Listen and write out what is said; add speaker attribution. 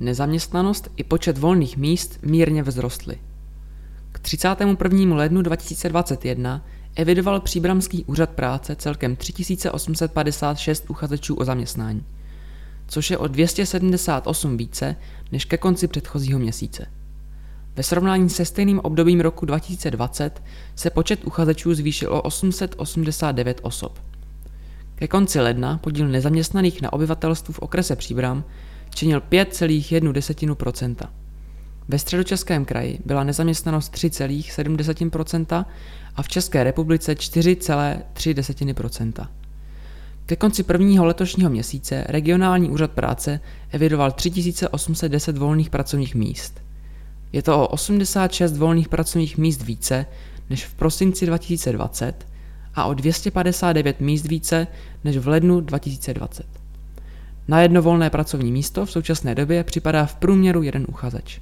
Speaker 1: Nezaměstnanost i počet volných míst mírně vzrostly. K 31. lednu 2021 evidoval Příbramský úřad práce celkem 3856 uchazečů o zaměstnání, což je o 278 více než ke konci předchozího měsíce. Ve srovnání se stejným obdobím roku 2020 se počet uchazečů zvýšil o 889 osob. Ke konci ledna podíl nezaměstnaných na obyvatelstvu v okrese Příbram činil 5,1%. Ve středočeském kraji byla nezaměstnanost 3,7% a v České republice 4,3%. Ke konci prvního letošního měsíce regionální úřad práce evidoval 3810 volných pracovních míst. Je to o 86 volných pracovních míst více než v prosinci 2020 a o 259 míst více než v lednu 2020. Na jedno volné pracovní místo v současné době připadá v průměru jeden uchazeč.